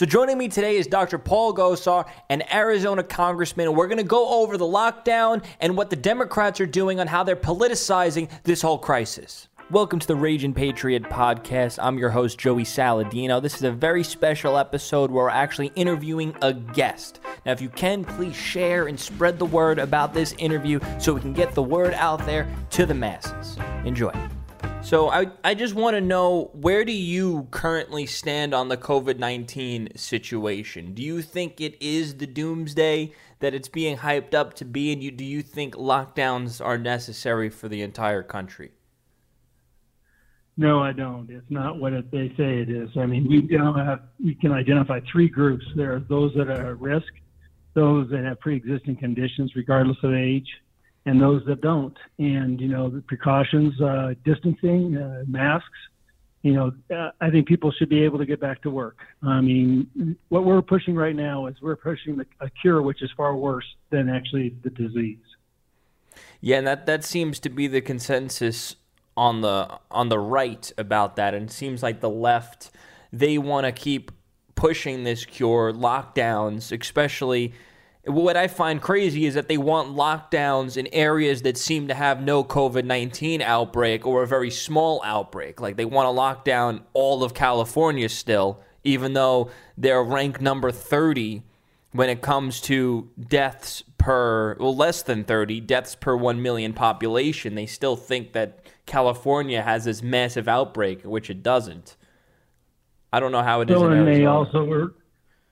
So joining me today is Dr. Paul Gosar, an Arizona congressman, and we're going to go over the lockdown and what the Democrats are doing on how they're politicizing this whole crisis. Welcome to the Raging Patriot podcast. I'm your host, Joey Saladino. This is a very special episode where we're actually interviewing a guest. Now, if you can, please share and spread the word about this interview so we can get the word out there to the masses. Enjoy. So I, I just want to know where do you currently stand on the COVID nineteen situation? Do you think it is the doomsday that it's being hyped up to be, and you do you think lockdowns are necessary for the entire country? No, I don't. It's not what it, they say it is. I mean, we have, we can identify three groups. There are those that are at risk, those that have pre-existing conditions, regardless of age, and those that don't. And you know, the precautions, uh, distancing, uh, masks. You know, uh, I think people should be able to get back to work. I mean, what we're pushing right now is we're pushing the, a cure, which is far worse than actually the disease. Yeah, and that that seems to be the consensus on the on the right about that, and it seems like the left they want to keep pushing this cure, lockdowns, especially what I find crazy is that they want lockdowns in areas that seem to have no COVID 19 outbreak or a very small outbreak. Like they want to lock down all of California still, even though they're ranked number 30 when it comes to deaths per, well, less than 30 deaths per 1 million population. They still think that California has this massive outbreak, which it doesn't. I don't know how it is. So, and they also were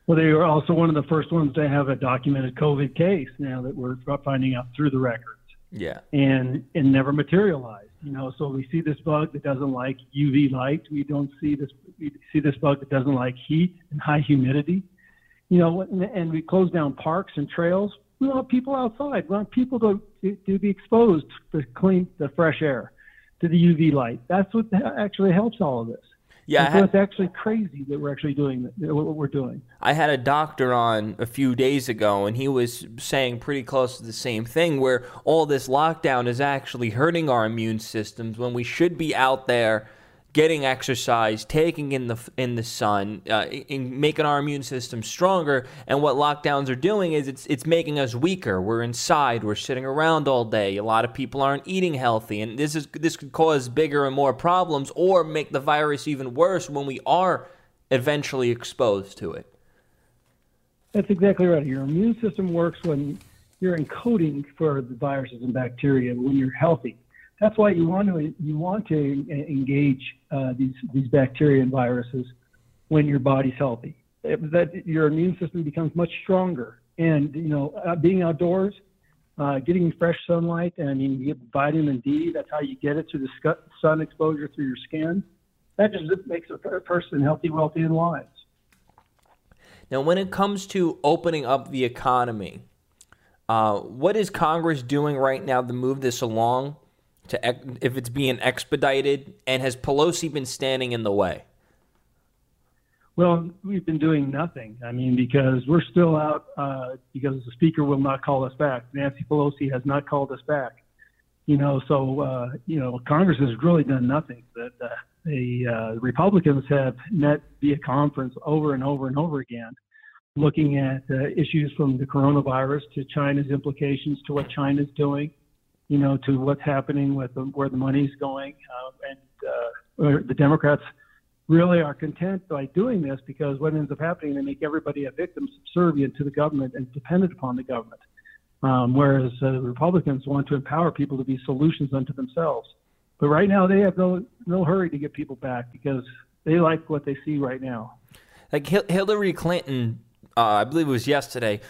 well, they were also one of the first ones to have a documented COVID case now that we're finding out through the records. Yeah. And it never materialized. You know, so we see this bug that doesn't like UV light. We don't see this. We see this bug that doesn't like heat and high humidity. You know, and we close down parks and trails. We want people outside. We want people to to, to be exposed to clean, the fresh air, to the UV light. That's what actually helps all of this. Yeah, so had, it's actually crazy that we're actually doing what we're doing. I had a doctor on a few days ago, and he was saying pretty close to the same thing, where all this lockdown is actually hurting our immune systems when we should be out there getting exercise, taking in the in the sun, uh, in making our immune system stronger. And what lockdowns are doing is it's it's making us weaker. We're inside. We're sitting around all day. A lot of people aren't eating healthy, and this is this could cause bigger and more problems, or make the virus even worse when we are eventually exposed to it. That's exactly right. Your immune system works when you're encoding for the viruses and bacteria when you're healthy that's why you want to you want to engage uh, these these bacteria and viruses when your body's healthy. That your immune system becomes much stronger, and you know uh, being outdoors, uh, getting fresh sunlight. I mean, you get vitamin D. That's how you get it through the sun exposure through your skin. That just makes a person healthy, wealthy, and wise. Now, when it comes to opening up the economy, uh, what is Congress doing right now to move this along? To if it's being expedited, and has Pelosi been standing in the way? Well, we've been doing nothing. I mean, because we're still out uh, because the speaker will not call us back. Nancy Pelosi has not called us back. You know, so uh, you know, Congress has really done nothing. That uh, the Republicans have met via conference over and over and over again, looking at uh, issues from the coronavirus to China's implications to what China's doing you know, to what's happening with the, where the money's going. Uh, and uh, the Democrats really are content by doing this because what ends up happening, they make everybody a victim, subservient to the government and dependent upon the government. Um, whereas uh, the Republicans want to empower people to be solutions unto themselves. But right now, they have no no hurry to get people back because they like what they see right now. Like Hillary Clinton, uh, I believe it was yesterday.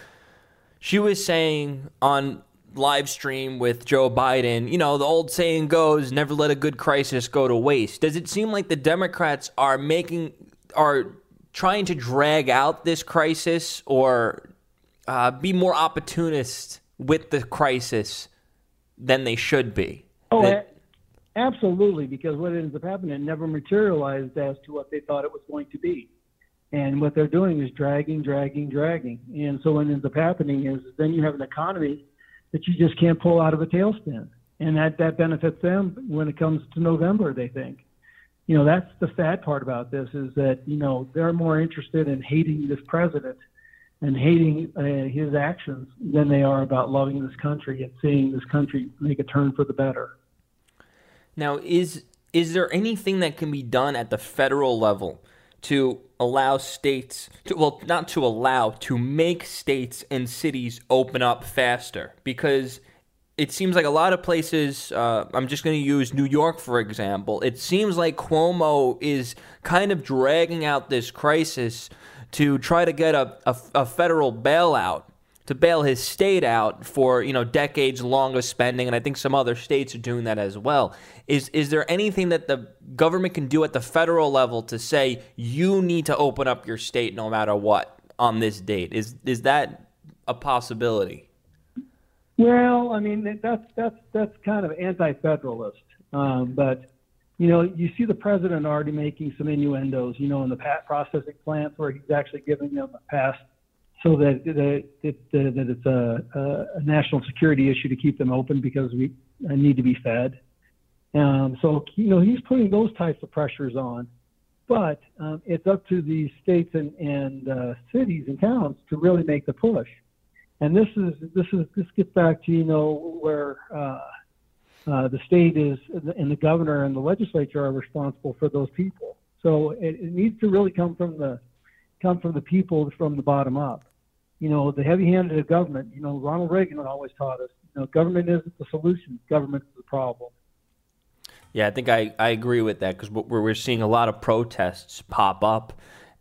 She was saying on live stream with Joe Biden, you know, the old saying goes, never let a good crisis go to waste. Does it seem like the Democrats are making, are trying to drag out this crisis or uh, be more opportunist with the crisis than they should be? Oh, that, absolutely, because what ends up happening, it never materialized as to what they thought it was going to be. And what they're doing is dragging, dragging, dragging. And so what ends up happening is then you have an economy that you just can't pull out of a tailspin. And that, that benefits them when it comes to November, they think. you know, that's the sad part about this is that, you know, they're more interested in hating this president and hating uh, his actions than they are about loving this country and seeing this country make a turn for the better. Now, is is there anything that can be done at the federal level to allow states to well not to allow to make states and cities open up faster because it seems like a lot of places, uh, I'm just going to use New York for example. It seems like Cuomo is kind of dragging out this crisis to try to get a, a, a federal bailout to bail his state out for you know decades long of spending, and I think some other states are doing that as well. Is is there anything that the government can do at the federal level to say you need to open up your state no matter what on this date? Is is that a possibility? Well, I mean that's that's that's kind of anti-federalist, um, but you know you see the president already making some innuendos. You know, in the processing plants where he's actually giving them a pass so that that, that, that it's a, a national security issue to keep them open because we need to be fed. Um, so you know he's putting those types of pressures on, but um, it's up to the states and, and uh, cities and towns to really make the push and this is this is this gets back to you know where uh, uh, the state is and the governor and the legislature are responsible for those people. So it, it needs to really come from the come from the people from the bottom up. You know, the heavy-handed of government. You know, Ronald Reagan always taught us. You know, government isn't the solution. Government is the problem. Yeah, I think I, I agree with that because we're, we're seeing a lot of protests pop up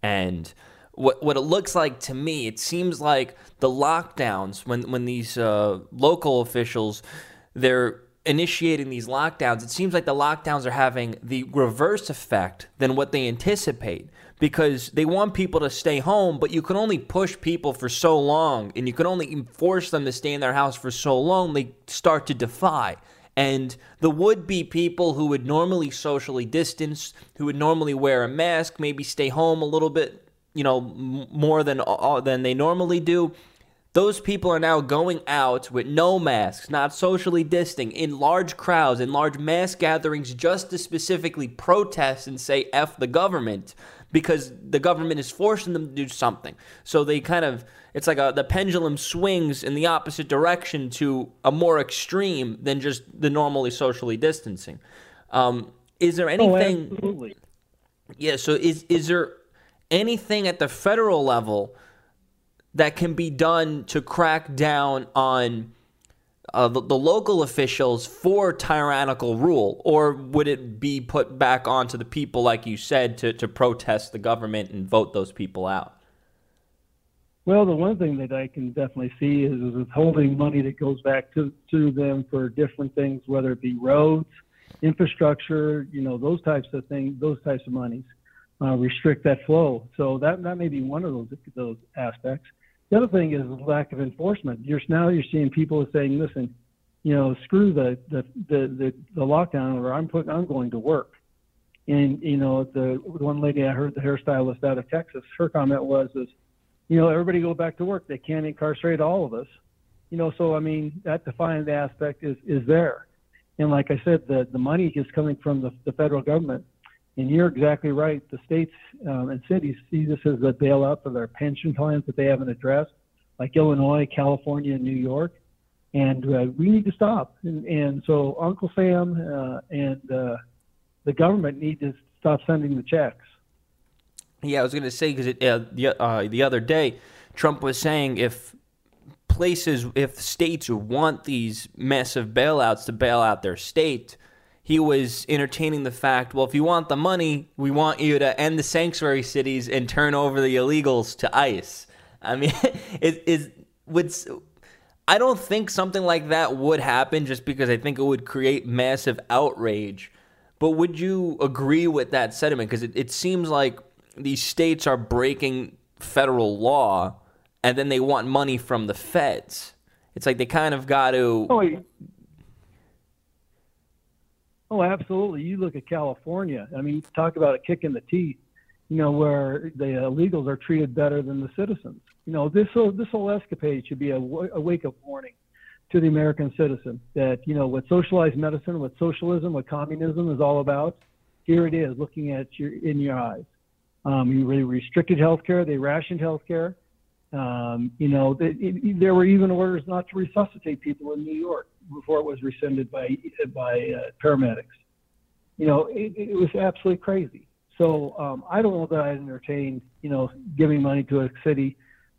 and what what it looks like to me, it seems like the lockdowns when when these uh, local officials they're initiating these lockdowns, it seems like the lockdowns are having the reverse effect than what they anticipate because they want people to stay home, but you can only push people for so long and you can only force them to stay in their house for so long, they start to defy. And the would be people who would normally socially distance, who would normally wear a mask, maybe stay home a little bit you know, more than uh, than they normally do. Those people are now going out with no masks, not socially distancing, in large crowds, in large mass gatherings, just to specifically protest and say "f the government," because the government is forcing them to do something. So they kind of, it's like a, the pendulum swings in the opposite direction to a more extreme than just the normally socially distancing. Um, is there oh, anything? Oh, absolutely. Yeah. So is is there anything at the federal level that can be done to crack down on uh, the, the, local officials for tyrannical rule? Or would it be put back onto the people, like you said, to, to protest the government and vote those people out? Well, the one thing that I can definitely see is, is withholding money that goes back to, to them for different things, whether it be roads, infrastructure, you know, those types of things, those types of monies uh, restrict that flow. So that that may be one of those those aspects. The other thing is lack of enforcement. You're now you're seeing people saying, listen, you know, screw the the the the, the lockdown, or I'm put I'm going to work. And you know, the one lady I heard, the hairstylist out of Texas, her comment was, is, you know, everybody go back to work. They can't incarcerate all of us. You know, so I mean, that defiant aspect is is there. And like I said, the the money is coming from the, the federal government and you're exactly right. The states um, and cities see this as a bailout for their pension plans that they haven't addressed, like Illinois, California, and New York. And uh, we need to stop. And, and so Uncle Sam uh, and uh, the government need to stop sending the checks. Yeah, I was going to say because uh, the uh, the other day, Trump was saying if places, if states want these massive bailouts to bail out their state, he was entertaining the fact, well, if you want the money, we want you to end the sanctuary cities and turn over the illegals to ICE. I mean, it is would I don't think something like that would happen just because I think it would create massive outrage. But would you agree with that sentiment? Because it, it seems like these states are breaking federal law and then they want money from the feds. It's like they kind of got to oh, Oh, absolutely. You look at California. I mean, talk about a kick in the teeth. You know, where the illegals are treated better than the citizens. You know, this whole this whole escapade should be a, a wake up warning to the American citizen that you know what socialized medicine, what socialism, what communism is all about. here it is, looking at your in your eyes. Um, you really restricted health care. They rationed health care. Um, you know, it, it, there were even orders not to resuscitate people in New York before it was rescinded by by uh, paramedics. You know, it, it was absolutely crazy. So um, I don't know that I entertain, you know, giving money to a city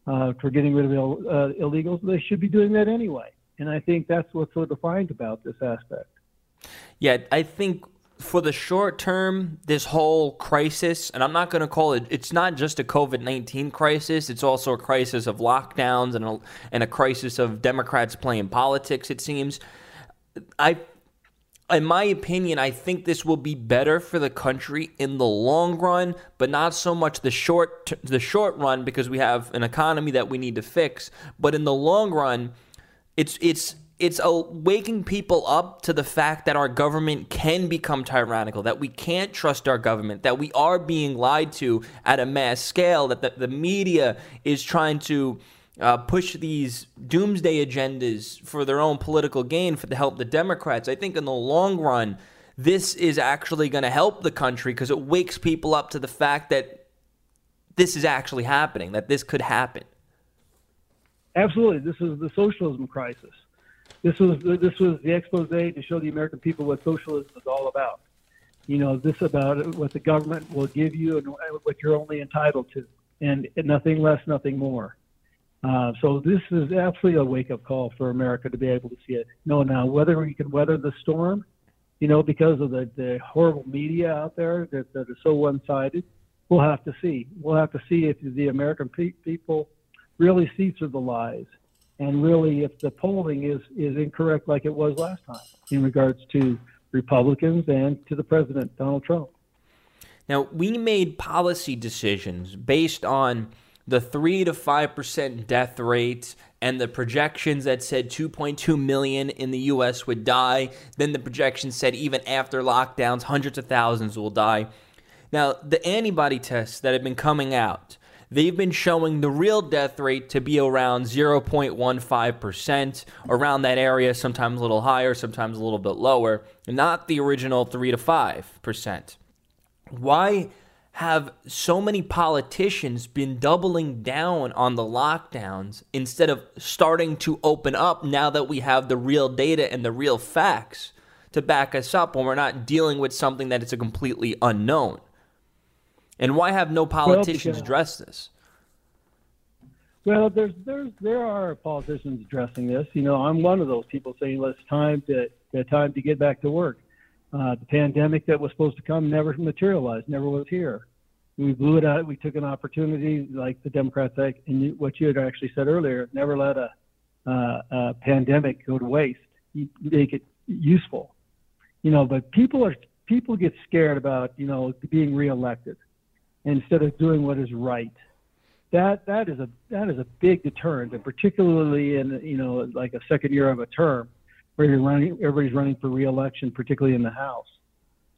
uh, for getting rid of Ill, uh, illegals. They should be doing that anyway. And I think that's what's so defined about this aspect. Yeah, I think for the short term, this whole crisis, and I'm not going to call it, it's not just a COVID 19 crisis, it's also a crisis of lockdowns and a, and a crisis of Democrats playing politics, it seems. I in my opinion, I think this will be better for the country in the long run, but not so much the short the short run because we have an economy that we need to fix. But in the long run, it's it's it's a, waking people up to the fact that our government can become tyrannical, that we can't trust our government, that we are being lied to at a mass scale, that the, the media is trying to uh, push these doomsday agendas for their own political gain for to help the Democrats. I think in the long run, this is actually going to help the country because it wakes people up to the fact that this is actually happening, that this could happen. Absolutely, this is the socialism crisis. This was this was the expose to show the American people what socialism is all about. You know, this about what the government will give you and what you're only entitled to, and nothing less, nothing more. Uh, so this is absolutely a wake-up call for America to be able to see it. No, now whether we can weather the storm, you know, because of the, the horrible media out there that, that are so one-sided, we'll have to see. We'll have to see if the American pe- people really see through the lies, and really if the polling is is incorrect like it was last time in regards to Republicans and to the president Donald Trump. Now we made policy decisions based on the 3 to 5% death rate and the projections that said 2.2 million in the US would die, then the projections said even after lockdowns hundreds of thousands will die. Now, the antibody tests that have been coming out, they've been showing the real death rate to be around 0.15%, around that area, sometimes a little higher, sometimes a little bit lower, not the original 3 to 5%. Why have so many politicians been doubling down on the lockdowns instead of starting to open up now that we have the real data and the real facts to back us up when we're not dealing with something that is a completely unknown? And why have no politicians well, addressed this? Well, there's there's there are politicians addressing this. You know, I'm one of those people saying, "Well, it's time to it's time to get back to work." Uh, the pandemic that was supposed to come never materialized, never was here we blew it out. We took an opportunity, like the Democrats, like, and you, what you had actually said earlier, never let a, uh, a pandemic go to waste. You make it useful, you know. But people are people get scared about you know being reelected instead of doing what is right. That that is a that is a big deterrent, and particularly in you know like a second year of a term where you're running, everybody's running for reelection, particularly in the House.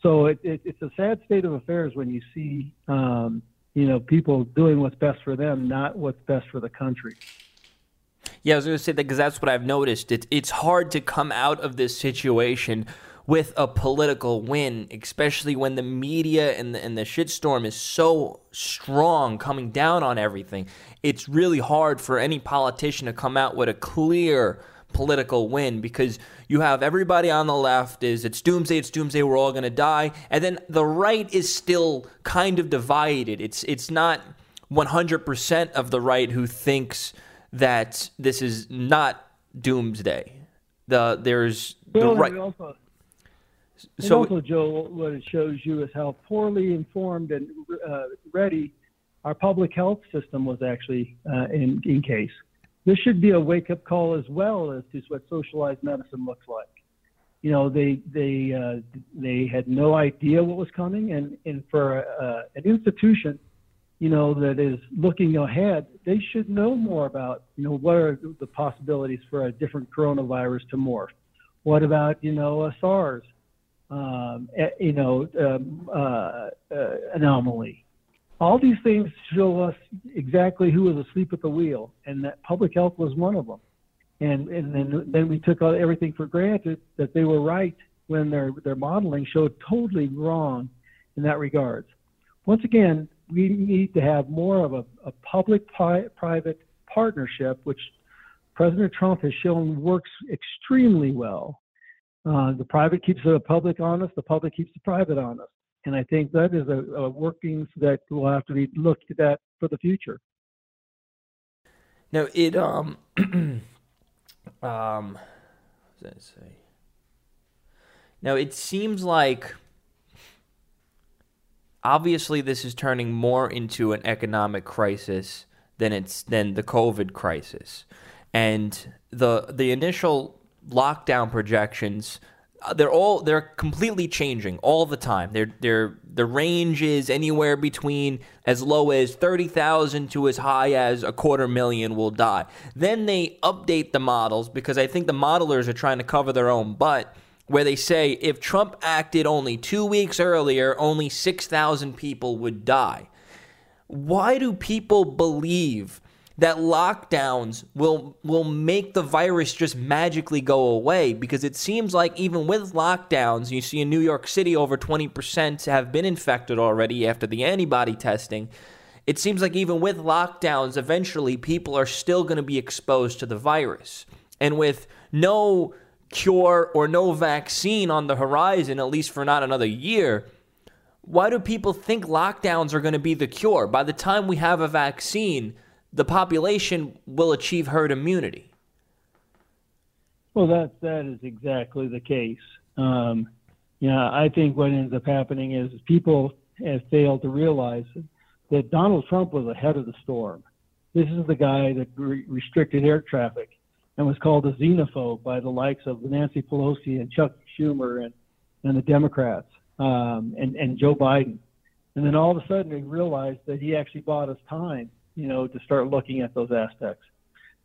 So it, it, it's a sad state of affairs when you see, um, you know, people doing what's best for them, not what's best for the country. Yeah, I was going to say that because that's what I've noticed. It, it's hard to come out of this situation with a political win, especially when the media and the, and the shitstorm is so strong coming down on everything. It's really hard for any politician to come out with a clear political win because you have everybody on the left is it's doomsday, it's doomsday, we're all going to die, and then the right is still kind of divided. It's it's not 100% of the right who thinks that this is not doomsday. The there's well, the right. Also, so also, Joe, what it shows you is how poorly informed and uh, ready our public health system was actually uh, in in case this should be a wake up call as well as to what socialized medicine looks like. You know, they they uh, they had no idea what was coming, and and for uh, an institution, you know, that is looking ahead, they should know more about you know what are the possibilities for a different coronavirus to morph. What about you know a SARS, um, you know, um, uh, uh anomaly? all these things show us exactly who was asleep at the wheel, and that public health was one of them. And and then then we took everything for granted that they were right when their their modeling showed totally wrong in that regards. Once again, we need to have more of a, a public-private partnership, which President Trump has shown works extremely well. Uh, the private keeps the public honest, the public keeps the private honest. And I think that is a, a workings that will have to be looked at for the future. Now it um um what does that say? Now it seems like obviously this is turning more into an economic crisis than it's than the COVID crisis. And the the initial lockdown projections uh, they're all they're completely changing all the time. They're they're the range is anywhere between as low as 30,000 to as high as a quarter million will die. Then they update the models because I think the modelers are trying to cover their own butt where they say if Trump acted only 2 weeks earlier, only 6,000 people would die. Why do people believe that lockdowns will will make the virus just magically go away. Because it seems like even with lockdowns you see in New York City over 20% have been infected already after the antibody testing. It seems like even with lockdowns eventually people are still going to be exposed to the virus. And with no cure or no vaccine on the horizon at least for not another year why do people think lockdowns are going to be the cure? By the time we have a vaccine the population will achieve herd immunity. Well, that that is exactly the case. Um, yeah, I think what ends up happening is people have failed to realize that Donald Trump was ahead of the storm. This is the guy that re- restricted air traffic and was called a xenophobe by the likes of Nancy Pelosi and Chuck Schumer and, and the Democrats um, and, and Joe Biden. And then all of a sudden, he realized that he actually bought us time you know, to start looking at those aspects.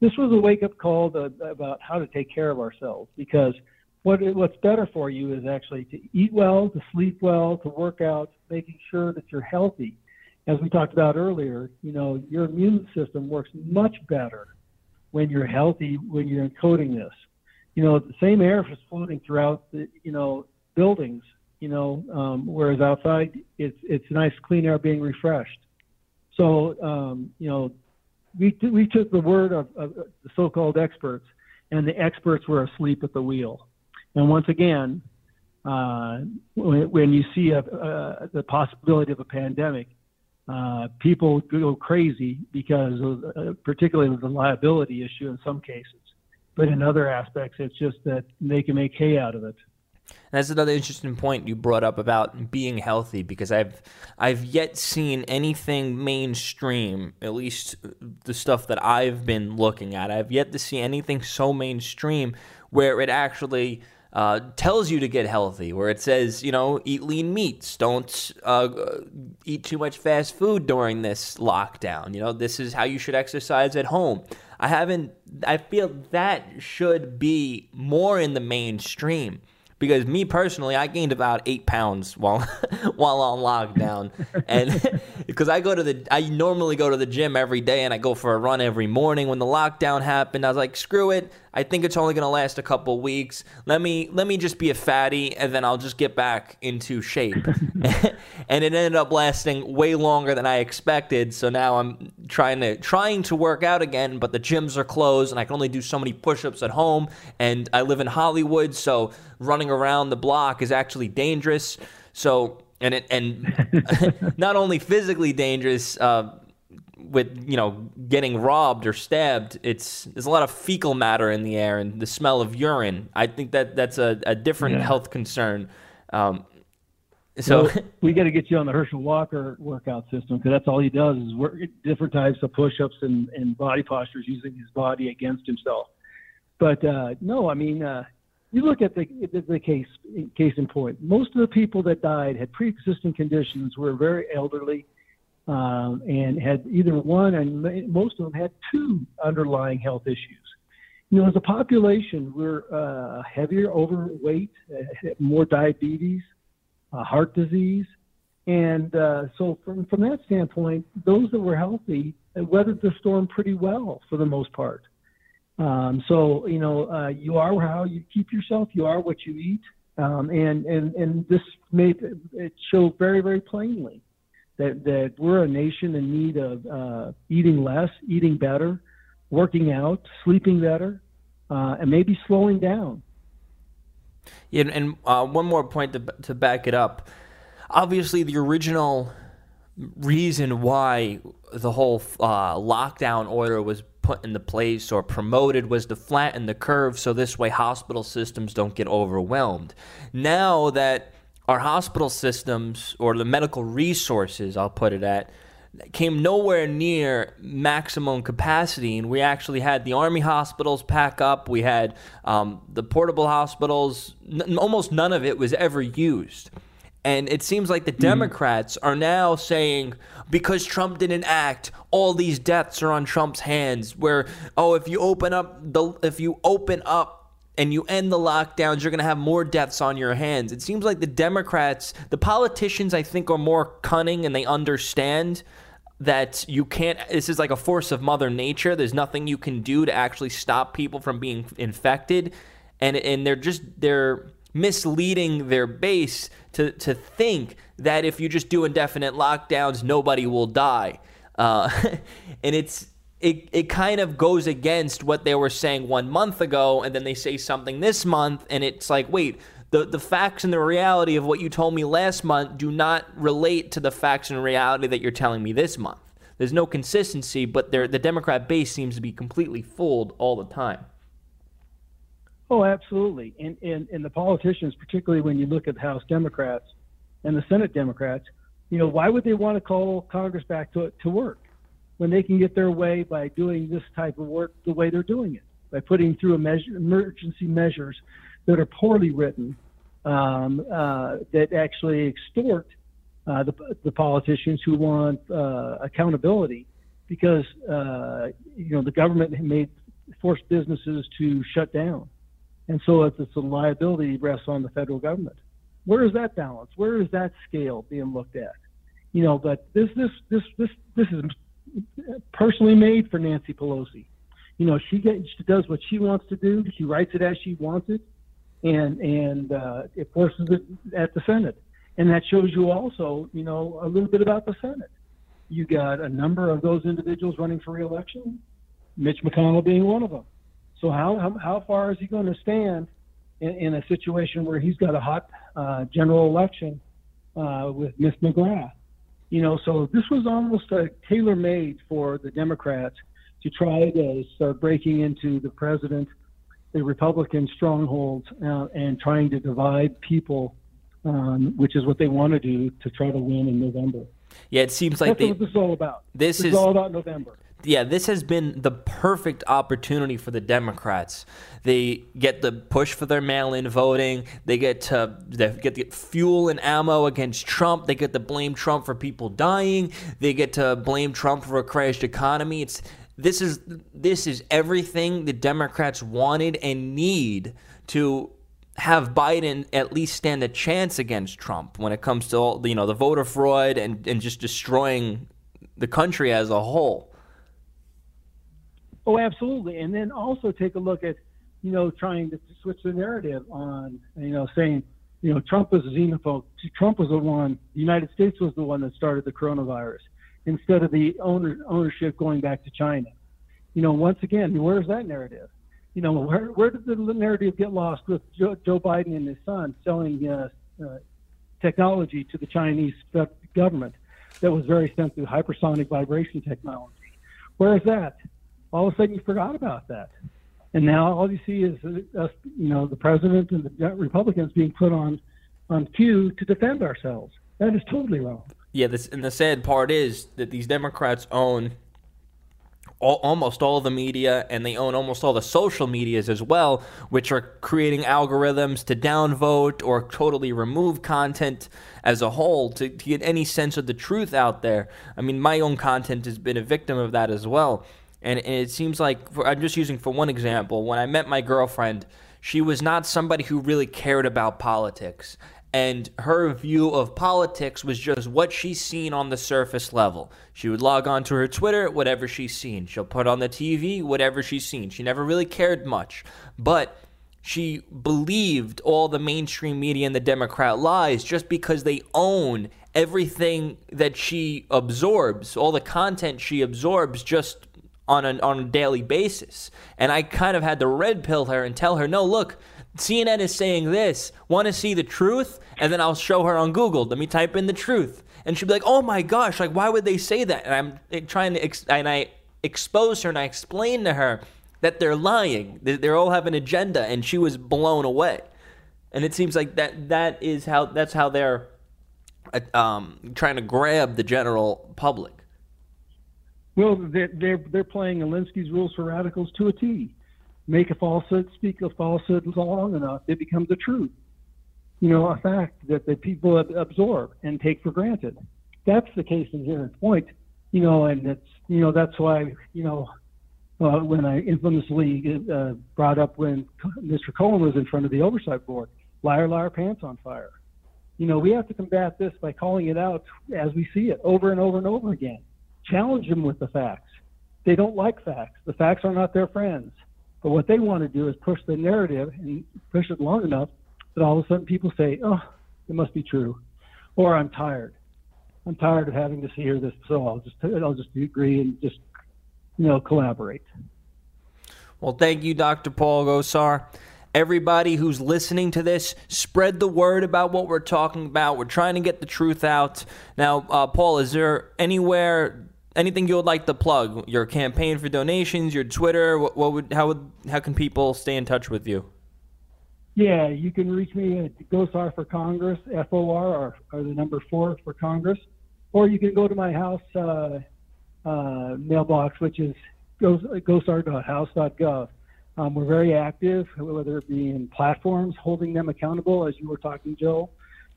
This was a wake up call to, about how to take care of ourselves because what what's better for you is actually to eat well, to sleep well, to work out, making sure that you're healthy. As we talked about earlier, you know, your immune system works much better when you're healthy, when you're encoding this. You know, the same air is floating throughout the, you know, buildings, you know, um, whereas outside it's it's nice clean air being refreshed. So, um, you know, we, we took the word of, of the so-called experts, and the experts were asleep at the wheel. And once again, uh, when, when, you see a, uh, the possibility of a pandemic, uh, people go crazy because of, uh, particularly with the liability issue in some cases. But in other aspects, it's just that they can make hay out of it. That's another interesting point you brought up about being healthy because I've I've yet seen anything mainstream, at least the stuff that I've been looking at. I've yet to see anything so mainstream where it actually uh, tells you to get healthy, where it says, you know, eat lean meats, don't uh, eat too much fast food during this lockdown. You know, this is how you should exercise at home. I haven't, I feel that should be more in the mainstream because me personally, I gained about eight pounds while while on lockdown, and because I go to the, I normally go to the gym every day, and I go for a run every morning. When the lockdown happened, I was like, screw it, I think it's only gonna last a couple weeks. Let me let me just be a fatty, and then I'll just get back into shape. and it ended up lasting way longer than I expected. So now I'm trying to trying to work out again, but the gyms are closed, and I can only do so many push-ups at home. And I live in Hollywood, so running around the block is actually dangerous. So and it and not only physically dangerous. Uh, with you know getting robbed or stabbed, it's there's a lot of fecal matter in the air and the smell of urine. I think that that's a, a different yeah. health concern. Um, so well, we got to get you on the Herschel Walker workout system because that's all he does is work different types of push-ups and, and body postures using his body against himself. But uh, no, I mean, uh, you look at the, the, the case case in point. Most of the people that died had pre-existing conditions, were very elderly, um, and had either one and most of them had two underlying health issues. You know, as a population, we're uh, heavier, overweight, uh, more diabetes, uh, heart disease, and uh, so from from that standpoint, those that were healthy weathered the storm pretty well for the most part. Um, so you know, uh, you are how you keep yourself. You are what you eat. Um, and, and, and this made it show very, very plainly that, that we're a nation in need of uh, eating less, eating better, working out, sleeping better, uh, and maybe slowing down. Yeah, and uh, one more point to, to back it up. Obviously, the original reason why the whole uh, lockdown order was put into place or promoted was to flatten the curve so this way hospital systems don't get overwhelmed. Now that our hospital systems or the medical resources, I'll put it at, came nowhere near maximum capacity, and we actually had the army hospitals pack up. We had um, the portable hospitals. N- almost none of it was ever used. And it seems like the mm-hmm. Democrats are now saying because Trump didn't act, all these deaths are on Trump's hands. Where oh, if you open up the if you open up and you end the lockdowns, you're going to have more deaths on your hands. It seems like the Democrats, the politicians, I think, are more cunning and they understand that you can't this is like a force of mother nature there's nothing you can do to actually stop people from being infected and and they're just they're misleading their base to to think that if you just do indefinite lockdowns nobody will die uh, and it's it, it kind of goes against what they were saying one month ago and then they say something this month and it's like wait the, the facts and the reality of what you told me last month do not relate to the facts and reality that you're telling me this month. There's no consistency, but the Democrat base seems to be completely fooled all the time. Oh, absolutely. And, and, and the politicians, particularly when you look at the House Democrats and the Senate Democrats, you know, why would they want to call Congress back to, to work when they can get their way by doing this type of work the way they're doing it, by putting through measure, emergency measures that are poorly written um, uh, that actually extort uh, the, the, politicians who want uh, accountability because uh, you know the government made forced businesses to shut down, and so it's, it's a liability rests on the federal government. Where is that balance? Where is that scale being looked at? You know, but this this this this this is personally made for Nancy Pelosi. You know, she gets she does what she wants to do. She writes it as she wants it and and uh, it forces it at the Senate, and that shows you also, you know, a little bit about the Senate. You got a number of those individuals running for reelection, Mitch McConnell being one of them. So how how, how far is he going to stand in, in a situation where he's got a hot uh, general election uh, with Miss McGrath? You know, so this was almost a tailor made for the Democrats to try to start breaking into the president the Republican strongholds uh, and trying to divide people, um, which is what they want to do to try to win in November. Yeah, it seems like That's they, what this is all about. This, this is, is all about November yeah, this has been the perfect opportunity for the Democrats. They get the push for their mail-in voting. They get to they get fuel and ammo against Trump. They get to blame Trump for people dying. They get to blame Trump for a crashed economy. It's this is this is everything the Democrats wanted and need to have Biden at least stand a chance against Trump when it comes to all, you know the voter fraud and, and just destroying the country as a whole. Oh, absolutely. And then also take a look at, you know, trying to switch the narrative on, you know, saying, you know, Trump was a xenophobe. Trump was the one, the United States was the one that started the coronavirus instead of the owner, ownership going back to China. You know, once again, where's that narrative? You know, where, where did the narrative get lost with Joe, Joe Biden and his son selling uh, uh, technology to the Chinese government that was very sensitive, hypersonic vibration technology? Where is that? All of a sudden, you forgot about that. And now all you see is, uh, us, you know, the president and the Republicans being put on on cue to defend ourselves. That is totally wrong. Yeah, this, and the sad part is that these Democrats own all, almost all the media and they own almost all the social medias as well, which are creating algorithms to downvote or totally remove content as a whole to, to get any sense of the truth out there. I mean, my own content has been a victim of that as well. And, and it seems like, for, I'm just using for one example, when I met my girlfriend, she was not somebody who really cared about politics and her view of politics was just what she's seen on the surface level. She would log on to her Twitter, whatever she's seen. She'll put on the TV, whatever she's seen. She never really cared much, but she believed all the mainstream media and the Democrat lies just because they own everything that she absorbs, all the content she absorbs just on a, on a daily basis. And I kind of had to red pill her and tell her, no, look, CNN is saying this. Want to see the truth? And then I'll show her on Google. Let me type in the truth. And she'd be like, oh my gosh, like, why would they say that? And I'm eh, trying to, ex- and I expose her and I explain to her that they're lying. They all have an agenda, and she was blown away. And it seems like that that is how that's how they're uh, um, trying to grab the general public. Well, they're they're, they're playing Alinsky's rules for radicals to a T. Make a falsehood, speak a falsehood long enough, it becomes a truth. You know, a fact that the people absorb and take for granted. That's the case in here point. You know, and it's you know that's why you know uh, when I infamously uh, brought up when Mr. Cohen was in front of the oversight board, liar, liar, pants on fire. You know, we have to combat this by calling it out as we see it over and over and over again. Challenge them with the facts. They don't like facts. The facts are not their friends. But what they want to do is push the narrative and push it long enough that all of a sudden people say, "Oh, it must be true," or "I'm tired. I'm tired of having to hear this, so I'll just I'll just agree and just you know, collaborate. Well, thank you, Dr. Paul Gosar. Everybody who's listening to this, spread the word about what we're talking about. We're trying to get the truth out. Now, uh, Paul, is there anywhere, anything you would like to plug? Your campaign for donations, your Twitter. What, what would, how would, how can people stay in touch with you? Yeah, you can reach me at GOSAR for Congress, F O R, or, or the number four for Congress, or you can go to my house. Uh, uh, mailbox, which is gosar.house.gov. Um, we're very active, whether it be in platforms, holding them accountable, as you were talking, Joe.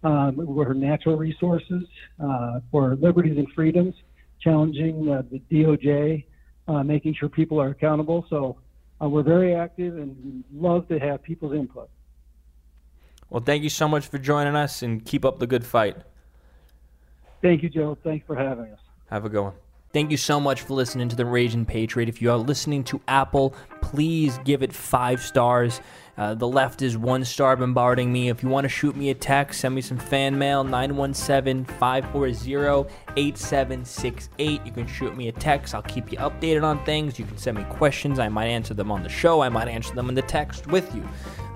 Um, natural resources uh, for liberties and freedoms, challenging uh, the DOJ, uh, making sure people are accountable. So uh, we're very active and love to have people's input. Well, thank you so much for joining us and keep up the good fight. Thank you, Joe. Thanks for having us. Have a good one. Thank you so much for listening to the Raging Patriot. If you are listening to Apple, please give it five stars. Uh, the left is one star bombarding me. If you want to shoot me a text, send me some fan mail 917 540 8768. You can shoot me a text. I'll keep you updated on things. You can send me questions. I might answer them on the show. I might answer them in the text with you.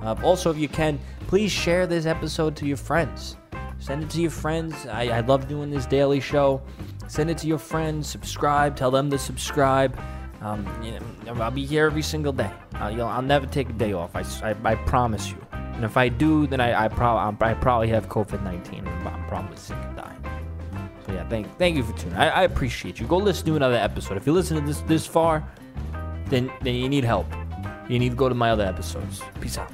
Uh, also, if you can, please share this episode to your friends. Send it to your friends. I, I love doing this daily show. Send it to your friends. Subscribe. Tell them to subscribe. Um, you know, I'll be here every single day. I'll, I'll never take a day off. I, I, I, promise you. And if I do, then I, I, prob- I probably have COVID 19. I'm probably sick and dying. So yeah, thank, thank you for tuning. I, I appreciate you. Go listen to another episode. If you listen to this this far, then then you need help. You need to go to my other episodes. Peace out.